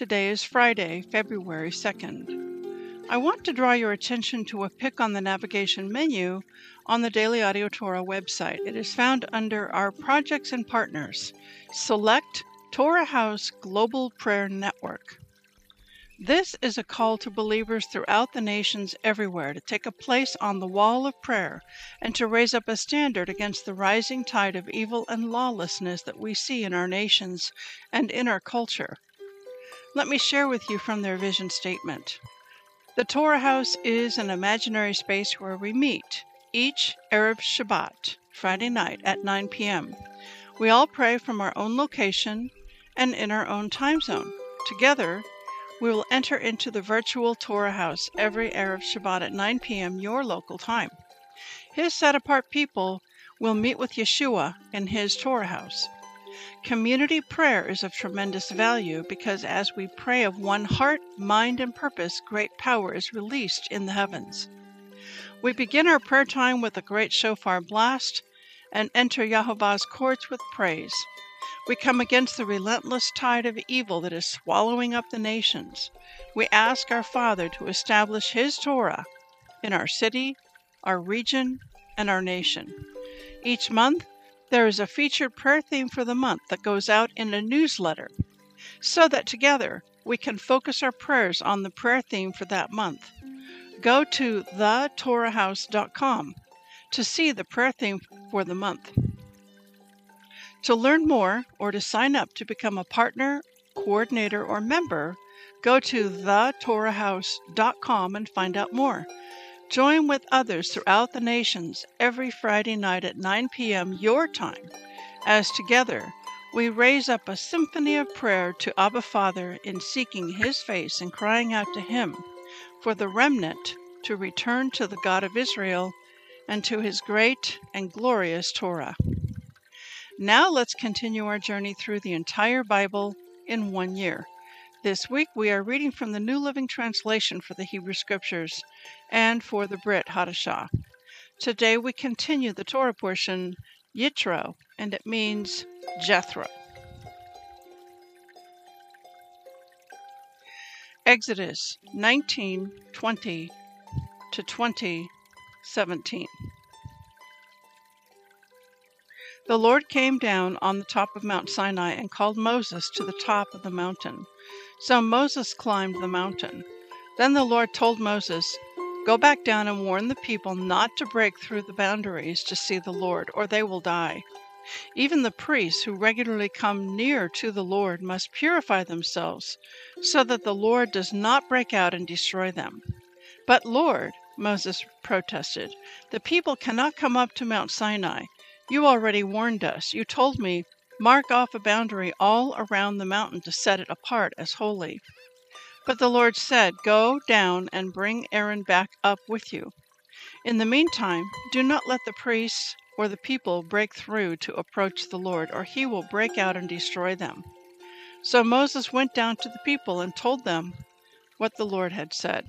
Today is Friday, February 2nd. I want to draw your attention to a pick on the navigation menu on the Daily Audio Torah website. It is found under our projects and partners. Select Torah House Global Prayer Network. This is a call to believers throughout the nations everywhere to take a place on the wall of prayer and to raise up a standard against the rising tide of evil and lawlessness that we see in our nations and in our culture. Let me share with you from their vision statement. The Torah House is an imaginary space where we meet each Erev Shabbat, Friday night at 9 p.m. We all pray from our own location and in our own time zone. Together, we will enter into the virtual Torah House every Erev Shabbat at 9 p.m. your local time. His set apart people will meet with Yeshua in his Torah House. Community prayer is of tremendous value because as we pray of one heart, mind, and purpose, great power is released in the heavens. We begin our prayer time with a great shofar blast and enter Yahovah's courts with praise. We come against the relentless tide of evil that is swallowing up the nations. We ask our Father to establish His Torah in our city, our region, and our nation. Each month, there is a featured prayer theme for the month that goes out in a newsletter so that together we can focus our prayers on the prayer theme for that month. Go to thetorahhouse.com to see the prayer theme for the month. To learn more or to sign up to become a partner, coordinator, or member, go to thetorahhouse.com and find out more. Join with others throughout the nations every Friday night at 9 p.m. your time, as together we raise up a symphony of prayer to Abba Father in seeking His face and crying out to Him for the remnant to return to the God of Israel and to His great and glorious Torah. Now let's continue our journey through the entire Bible in one year. This week we are reading from the New Living Translation for the Hebrew Scriptures and for the Brit Hadashah. Today we continue the Torah portion Yitro, and it means Jethro. Exodus 19 20 to 20 17. The Lord came down on the top of Mount Sinai and called Moses to the top of the mountain. So Moses climbed the mountain. Then the Lord told Moses, Go back down and warn the people not to break through the boundaries to see the Lord, or they will die. Even the priests who regularly come near to the Lord must purify themselves, so that the Lord does not break out and destroy them. But Lord, Moses protested, the people cannot come up to Mount Sinai. You already warned us. You told me, Mark off a boundary all around the mountain to set it apart as holy. But the Lord said, Go down and bring Aaron back up with you. In the meantime, do not let the priests or the people break through to approach the Lord, or he will break out and destroy them. So Moses went down to the people and told them what the Lord had said.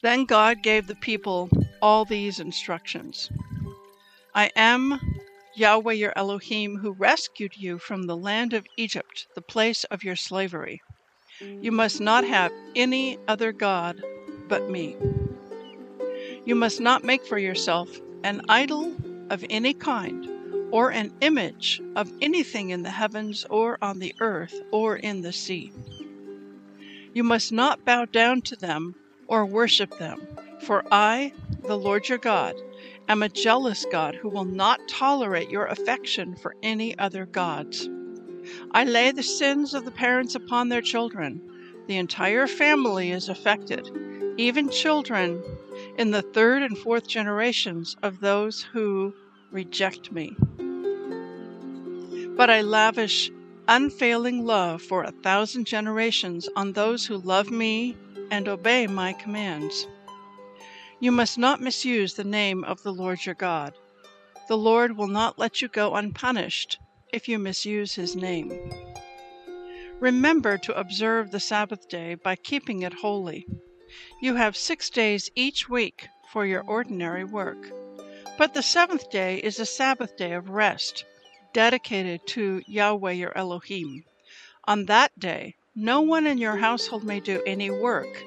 Then God gave the people all these instructions I am Yahweh your Elohim, who rescued you from the land of Egypt, the place of your slavery. You mm. must not have any other God but me. You must not make for yourself an idol of any kind, or an image of anything in the heavens, or on the earth, or in the sea. You must not bow down to them or worship them, for I, the Lord your God, am a jealous God who will not tolerate your affection for any other gods. I lay the sins of the parents upon their children. The entire family is affected, even children in the third and fourth generations of those who reject me. But I lavish unfailing love for a thousand generations on those who love me and obey my commands. You must not misuse the name of the Lord your God. The Lord will not let you go unpunished if you misuse his name. Remember to observe the Sabbath day by keeping it holy. You have six days each week for your ordinary work. But the seventh day is a Sabbath day of rest, dedicated to Yahweh your Elohim. On that day, no one in your household may do any work.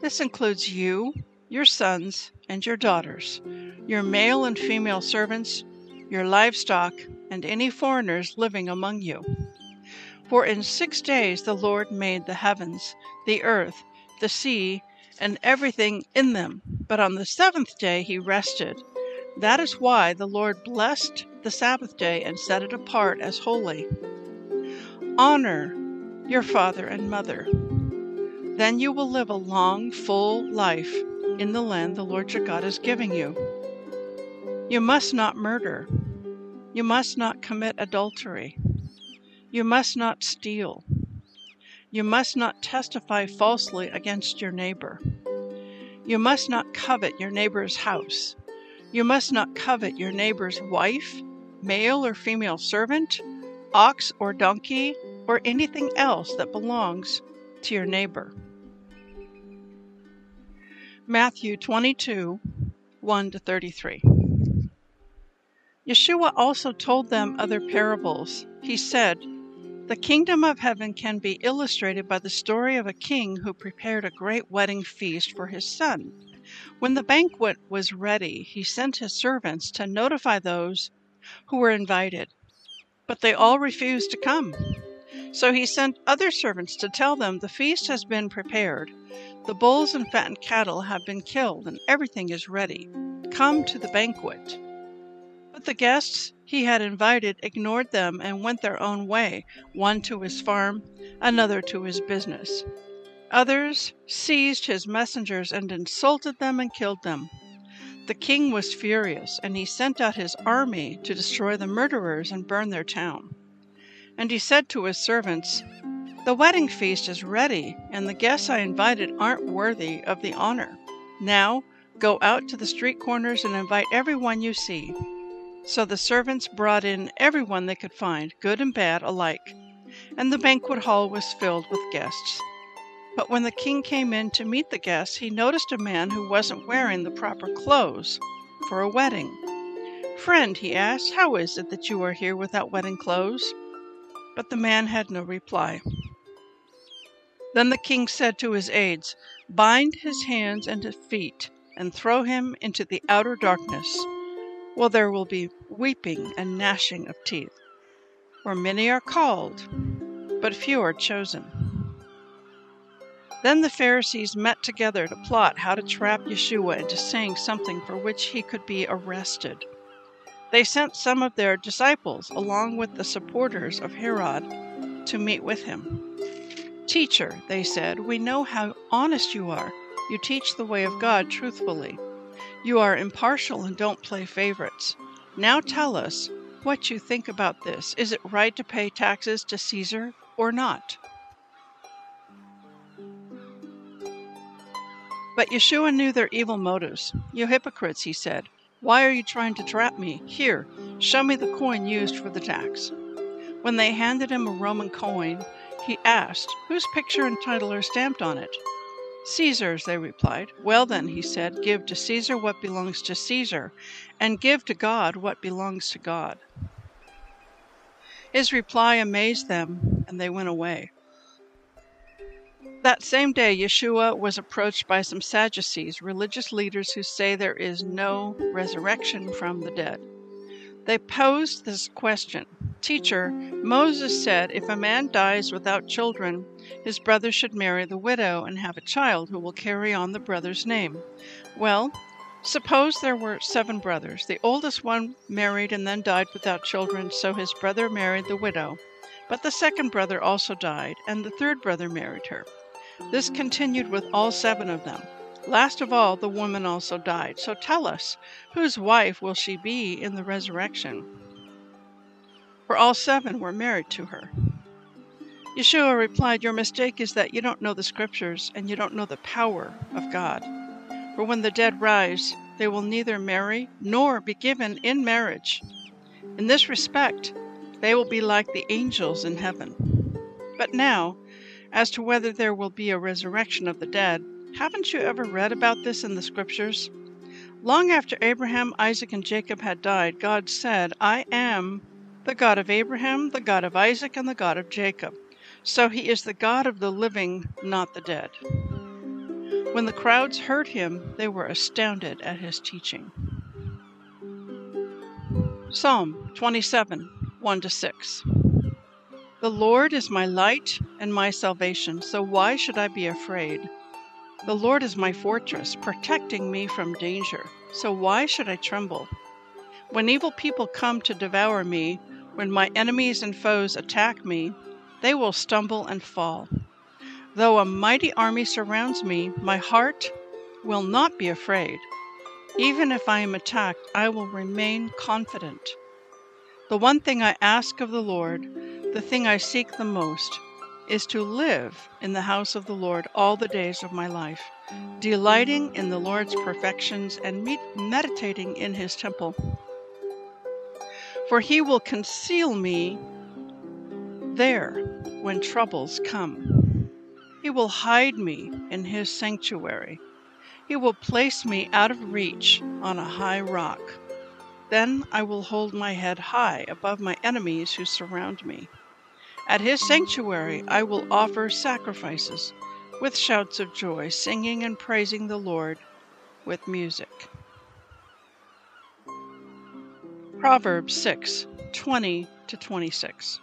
This includes you, your sons, and your daughters, your male and female servants, your livestock, and any foreigners living among you. For in six days the Lord made the heavens, the earth, the sea, and everything in them. But on the seventh day he rested. That is why the Lord blessed the Sabbath day and set it apart as holy. Honor your father and mother. Then you will live a long, full life in the land the Lord your God is giving you. You must not murder. You must not commit adultery. You must not steal. You must not testify falsely against your neighbor. You must not covet your neighbor's house. You must not covet your neighbor's wife, male or female servant, ox or donkey, or anything else that belongs to your neighbor. Matthew 22 1 to 33. Yeshua also told them other parables. He said, the kingdom of heaven can be illustrated by the story of a king who prepared a great wedding feast for his son. When the banquet was ready, he sent his servants to notify those who were invited, but they all refused to come. So he sent other servants to tell them the feast has been prepared, the bulls and fattened cattle have been killed, and everything is ready. Come to the banquet. But the guests he had invited ignored them and went their own way, one to his farm, another to his business. Others seized his messengers and insulted them and killed them. The king was furious, and he sent out his army to destroy the murderers and burn their town. And he said to his servants, The wedding feast is ready, and the guests I invited aren't worthy of the honor. Now go out to the street corners and invite everyone you see. So the servants brought in everyone they could find, good and bad alike, and the banquet hall was filled with guests. But when the king came in to meet the guests, he noticed a man who wasn't wearing the proper clothes for a wedding. Friend, he asked, how is it that you are here without wedding clothes? But the man had no reply. Then the king said to his aides, Bind his hands and his feet, and throw him into the outer darkness well, there will be weeping and gnashing of teeth. where many are called, but few are chosen. Then the Pharisees met together to plot how to trap Yeshua into saying something for which he could be arrested. They sent some of their disciples, along with the supporters of Herod, to meet with him. Teacher, they said, we know how honest you are. You teach the way of God truthfully. You are impartial and don't play favorites. Now tell us what you think about this. Is it right to pay taxes to Caesar or not? But Yeshua knew their evil motives. You hypocrites, he said, why are you trying to trap me? Here, show me the coin used for the tax. When they handed him a Roman coin, he asked, Whose picture and title are stamped on it? Caesar's, they replied. Well, then, he said, give to Caesar what belongs to Caesar, and give to God what belongs to God. His reply amazed them, and they went away. That same day, Yeshua was approached by some Sadducees, religious leaders who say there is no resurrection from the dead. They posed this question Teacher, Moses said if a man dies without children, his brother should marry the widow and have a child who will carry on the brother's name. Well, suppose there were seven brothers. The oldest one married and then died without children, so his brother married the widow. But the second brother also died, and the third brother married her. This continued with all seven of them. Last of all, the woman also died. So tell us, whose wife will she be in the resurrection? for all seven were married to her. Yeshua replied, Your mistake is that you don't know the scriptures and you don't know the power of God. For when the dead rise, they will neither marry nor be given in marriage. In this respect, they will be like the angels in heaven. But now, as to whether there will be a resurrection of the dead, haven't you ever read about this in the scriptures? Long after Abraham, Isaac, and Jacob had died, God said, I am the God of Abraham, the God of Isaac, and the God of Jacob. So he is the God of the living, not the dead. When the crowds heard him, they were astounded at his teaching. Psalm 27 1 6. The Lord is my light and my salvation, so why should I be afraid? The Lord is my fortress, protecting me from danger, so why should I tremble? When evil people come to devour me, when my enemies and foes attack me, they will stumble and fall. Though a mighty army surrounds me, my heart will not be afraid. Even if I am attacked, I will remain confident. The one thing I ask of the Lord, the thing I seek the most, is to live in the house of the Lord all the days of my life, delighting in the Lord's perfections and meditating in his temple for he will conceal me there when troubles come. He will hide me in his sanctuary. He will place me out of reach on a high rock. Then I will hold my head high above my enemies who surround me. At his sanctuary I will offer sacrifices with shouts of joy, singing and praising the Lord with music. Proverbs 6 20 to 26.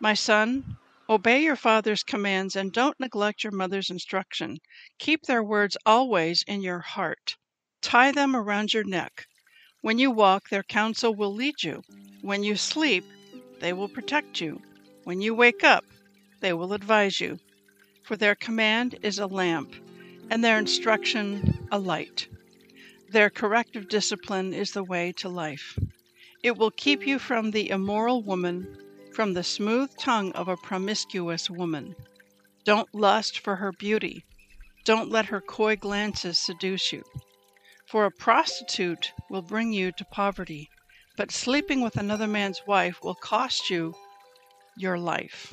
My son, obey your father's commands and don't neglect your mother's instruction. Keep their words always in your heart. Tie them around your neck. When you walk, their counsel will lead you. When you sleep, they will protect you. When you wake up, they will advise you. For their command is a lamp, and their instruction a light. Their corrective discipline is the way to life. It will keep you from the immoral woman, from the smooth tongue of a promiscuous woman. Don't lust for her beauty. Don't let her coy glances seduce you. For a prostitute will bring you to poverty, but sleeping with another man's wife will cost you your life.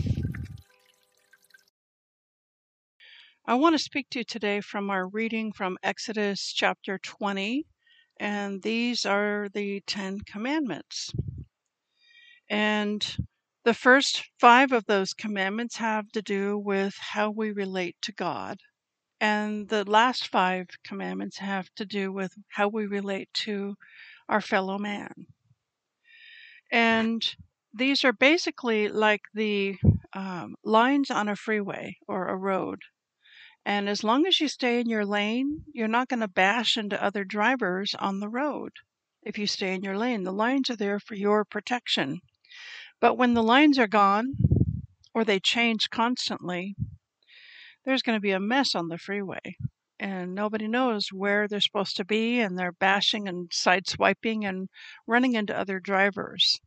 I want to speak to you today from our reading from Exodus chapter 20, and these are the Ten Commandments. And the first five of those commandments have to do with how we relate to God. And the last five commandments have to do with how we relate to our fellow man. And these are basically like the um, lines on a freeway or a road. And as long as you stay in your lane, you're not going to bash into other drivers on the road. If you stay in your lane, the lines are there for your protection. But when the lines are gone, or they change constantly, there's going to be a mess on the freeway. And nobody knows where they're supposed to be, and they're bashing and sideswiping and running into other drivers.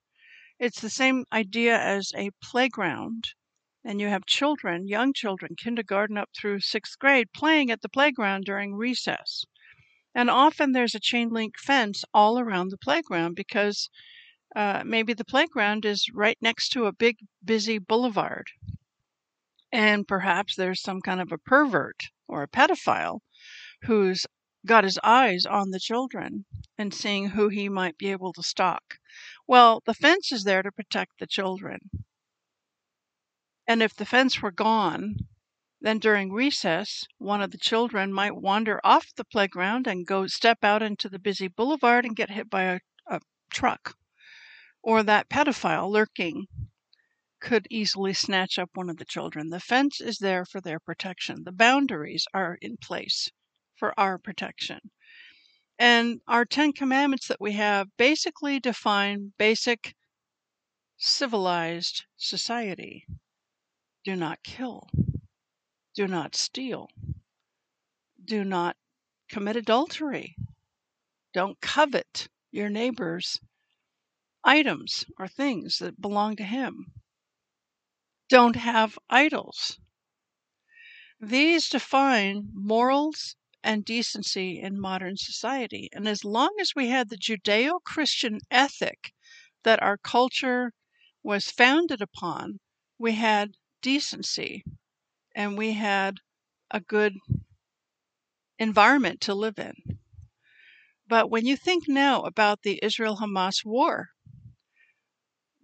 It's the same idea as a playground and you have children, young children, kindergarten up through sixth grade, playing at the playground during recess. And often there's a chain link fence all around the playground because uh, maybe the playground is right next to a big, busy boulevard. And perhaps there's some kind of a pervert or a pedophile who's got his eyes on the children and seeing who he might be able to stalk. Well, the fence is there to protect the children. And if the fence were gone, then during recess one of the children might wander off the playground and go step out into the busy boulevard and get hit by a, a truck or that pedophile lurking could easily snatch up one of the children. The fence is there for their protection. The boundaries are in place for our protection. And our Ten Commandments that we have basically define basic civilized society. Do not kill. Do not steal. Do not commit adultery. Don't covet your neighbor's items or things that belong to him. Don't have idols. These define morals and decency in modern society. And as long as we had the Judeo Christian ethic that our culture was founded upon, we had decency and we had a good environment to live in. But when you think now about the Israel Hamas war,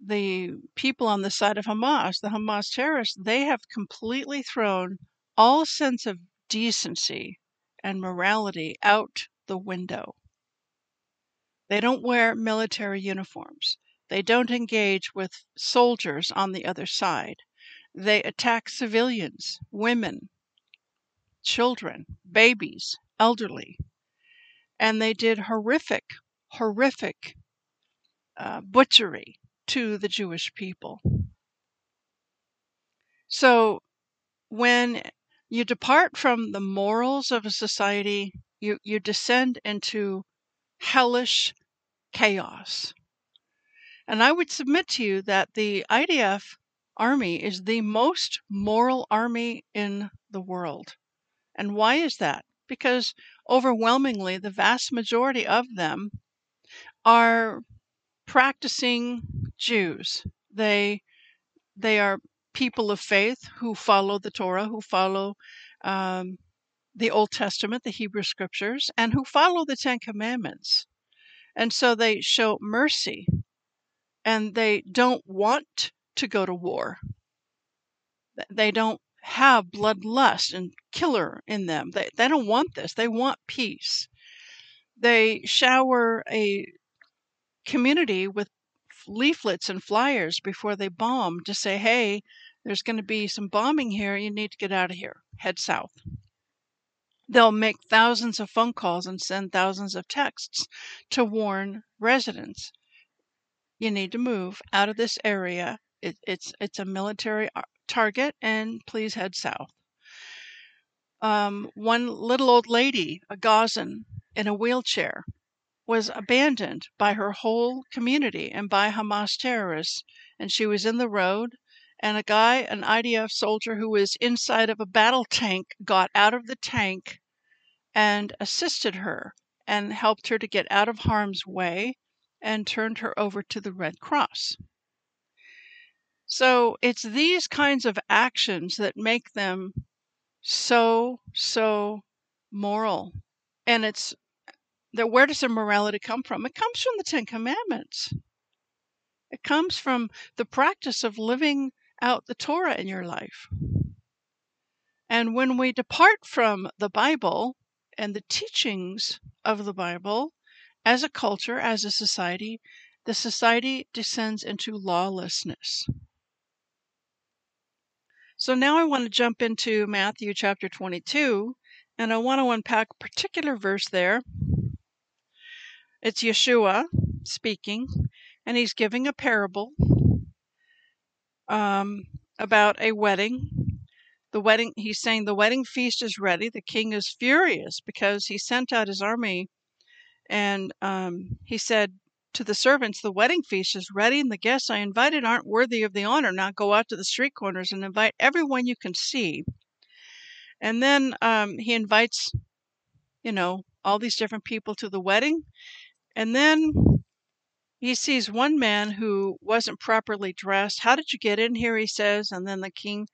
the people on the side of Hamas, the Hamas terrorists, they have completely thrown all sense of decency and morality out the window. They don't wear military uniforms. They don't engage with soldiers on the other side. They attack civilians, women, children, babies, elderly. And they did horrific, horrific uh, butchery to the Jewish people. So when you depart from the morals of a society, you, you descend into hellish chaos. And I would submit to you that the IDF army is the most moral army in the world. And why is that? Because overwhelmingly, the vast majority of them are practicing Jews. They they are people of faith who follow the Torah, who follow um, the Old Testament, the Hebrew Scriptures, and who follow the Ten Commandments. And so they show mercy and they don't want to go to war. They don't have bloodlust and killer in them. They, they don't want this. They want peace. They shower a community with leaflets and flyers before they bomb to say, hey, there's going to be some bombing here. You need to get out of here. Head south. They'll make thousands of phone calls and send thousands of texts to warn residents you need to move out of this area. It, it's it's a military uh, target, and please head south. Um, one little old lady, a Gazan, in a wheelchair, was abandoned by her whole community and by Hamas terrorists, and she was in the road. And a guy, an IDF soldier who was inside of a battle tank, got out of the tank and assisted her and helped her to get out of harm's way and turned her over to the Red Cross. So it's these kinds of actions that make them so, so moral. And it's that where does the morality come from? It comes from the Ten Commandments. It comes from the practice of living out the Torah in your life. And when we depart from the Bible and the teachings of the Bible, as a culture, as a society, the society descends into lawlessness. So now I want to jump into Matthew chapter 22, and I want to unpack a particular verse there. It's Yeshua speaking, and he's giving a parable um, about a wedding. The wedding, he's saying the wedding feast is ready. The king is furious because he sent out his army and um, he said to the servants, The wedding feast is ready, and the guests I invited aren't worthy of the honor. Now go out to the street corners and invite everyone you can see. And then um, he invites, you know, all these different people to the wedding. And then he sees one man who wasn't properly dressed. How did you get in here? He says. And then the king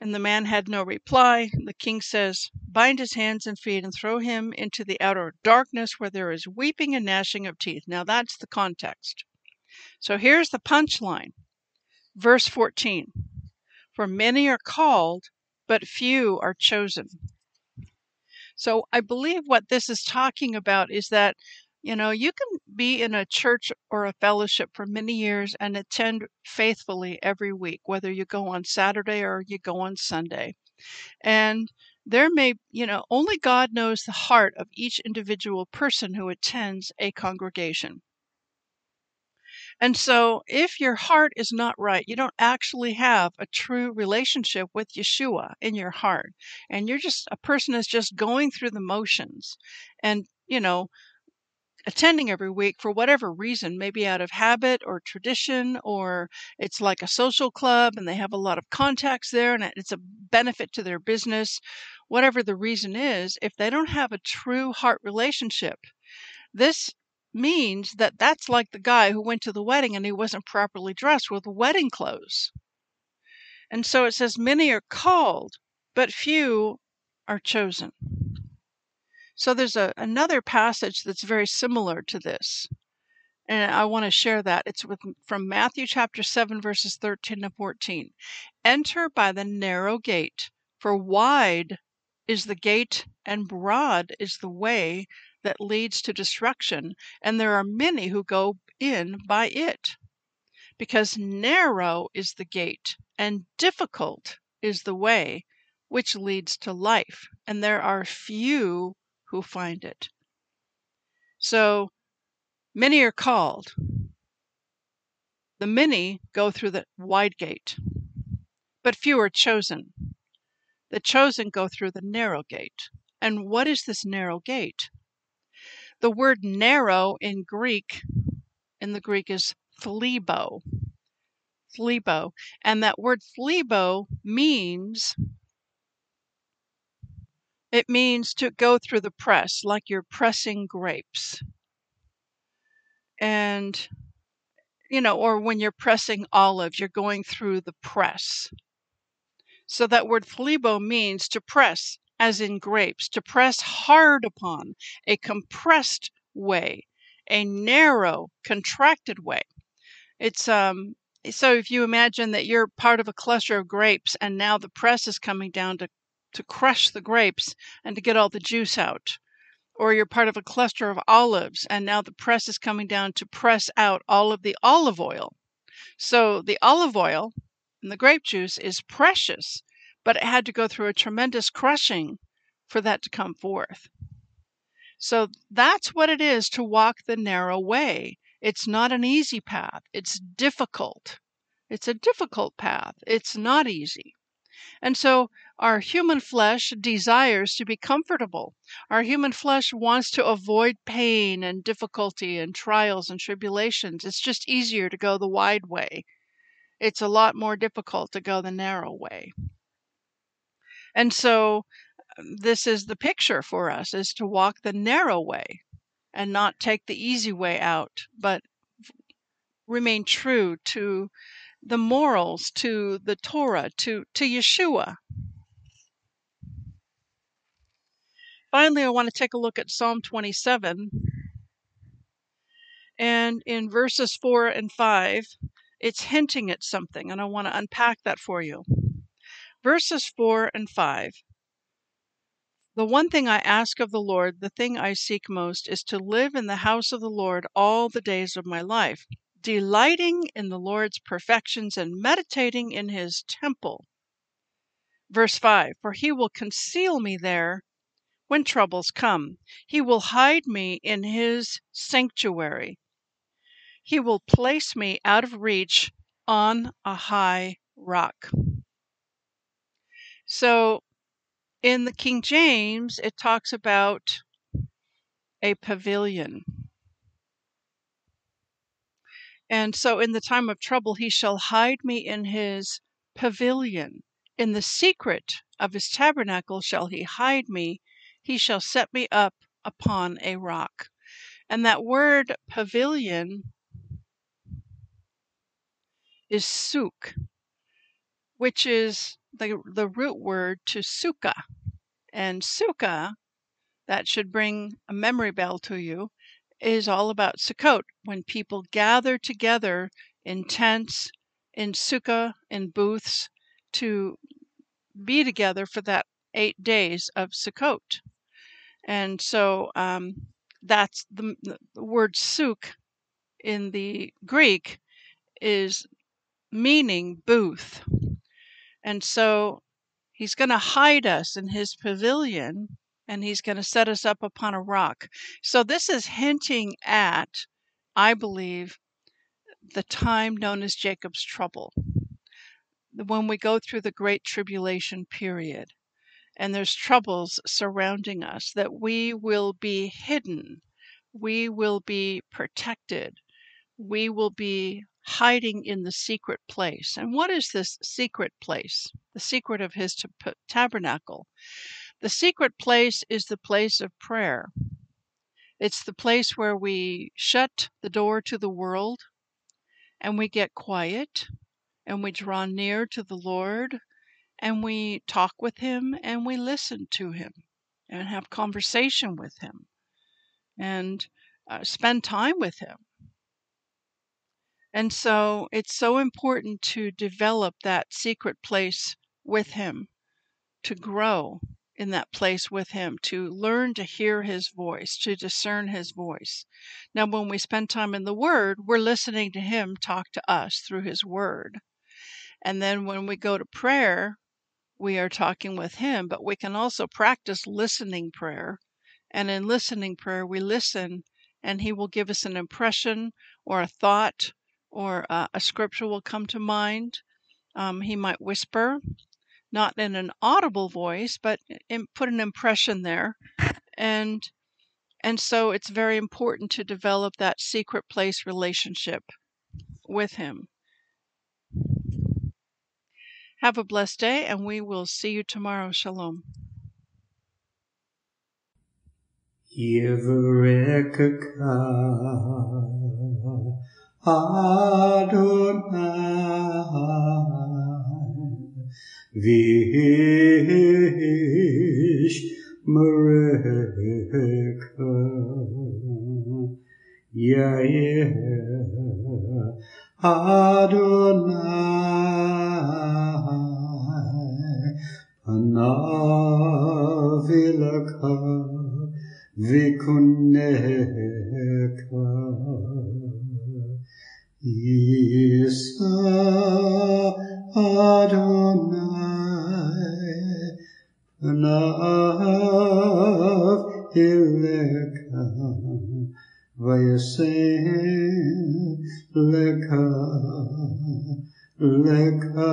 and the man had no reply. The king says, Bind his hands and feet and throw him into the outer darkness where there is weeping and gnashing of teeth. Now that's the context. So here's the punchline. Verse 14 For many are called, but few are chosen. So I believe what this is talking about is that You know, you can be in a church or a fellowship for many years and attend faithfully every week, whether you go on Saturday or you go on Sunday. And there may, you know, only God knows the heart of each individual person who attends a congregation. And so, if your heart is not right, you don't actually have a true relationship with Yeshua in your heart, and you're just a person is just going through the motions and, you know, attending every week for whatever reason, maybe out of habit or tradition, or it's like a social club and they have a lot of contacts there and it's a benefit to their business, whatever the reason is, if they don't have a true heart relationship, this means that that's like the guy who went to the wedding and he wasn't properly dressed with wedding clothes. And so it says, Many are called, but few are chosen. So there's a, another passage that's very similar to this. And I want to share that. It's with, from Matthew chapter 7, verses 13 to 14. Enter by the narrow gate, for wide is the gate and broad is the way that leads to destruction, and there are many who go in by it. Because narrow is the gate and difficult is the way which leads to life, and there are few who find it. So many are called. The many go through the wide gate, but few are chosen. The chosen go through the narrow gate. And what is this narrow gate? The word narrow in Greek, in the Greek is thlibo. Thlibo. And that word thlibo means it means to go through the press, like you're pressing grapes. And, you know, or when you're pressing olives, you're going through the press. So that word thlibo means to press, as in grapes, to press hard upon, a compressed way, a narrow, contracted way. It's um so if you imagine that you're part of a cluster of grapes and now the press is coming down to to crush the grapes and to get all the juice out. Or you're part of a cluster of olives and now the press is coming down to press out all of the olive oil. So the olive oil and the grape juice is precious, but it had to go through a tremendous crushing for that to come forth. So that's what it is to walk the narrow way. It's not an easy path, it's difficult. It's a difficult path. It's not easy. And so our human flesh desires to be comfortable. Our human flesh wants to avoid pain and difficulty and trials and tribulations. It's just easier to go the wide way. It's a lot more difficult to go the narrow way. And so um, this is the picture for us is to walk the narrow way and not take the easy way out, but remain true to the morals, to the Torah, to, to Yeshua. Finally, I want to take a look at Psalm 27. And in verses 4 and 5, it's hinting at something, and I want to unpack that for you. Verses 4 and 5 The one thing I ask of the Lord, the thing I seek most, is to live in the house of the Lord all the days of my life, delighting in the Lord's perfections and meditating in his temple. Verse 5 For he will conceal me there when troubles come. He will hide me in his sanctuary. He will place me out of reach on a high rock. So in the King James, it talks about a pavilion. And so in the time of trouble, he shall hide me in his pavilion. In the secret of his tabernacle shall he hide me he shall set me up upon a rock. And that word pavilion is suk, which is the, the root word to sukkah. And sukkah, that should bring a memory bell to you, is all about Sukkot, when people gather together in tents, in sukkah, in booths, to be together for that eight days of Sukkot. And so um, that's the, the word suk in the Greek is meaning booth. And so he's going to hide us in his pavilion and he's going to set us up upon a rock. So this is hinting at, I believe, the time known as Jacob's trouble. When we go through the great tribulation period and there's troubles surrounding us, that we will be hidden, we will be protected, we will be hiding in the secret place. And what is this secret place? The secret of his tabernacle. The secret place is the place of prayer. It's the place where we shut the door to the world and we get quiet and we draw near to the Lord and we talk with Him and we listen to Him and have conversation with Him and uh, spend time with Him. And so it's so important to develop that secret place with Him, to grow in that place with Him, to learn to hear His voice, to discern His voice. Now, when we spend time in the Word, we're listening to Him talk to us through His Word. And then when we go to prayer, we are talking with Him, but we can also practice listening prayer. And in listening prayer, we listen, and He will give us an impression or a thought, or uh, a scripture will come to mind. Um, he might whisper, not in an audible voice, but in, put an impression there. And and so it's very important to develop that secret place relationship with him. Have a blessed day, and we will see you tomorrow. Shalom. Mareka Yair Adonai Panavilaka Vikuneka Isa Adonai Panav Ileka Leka Leka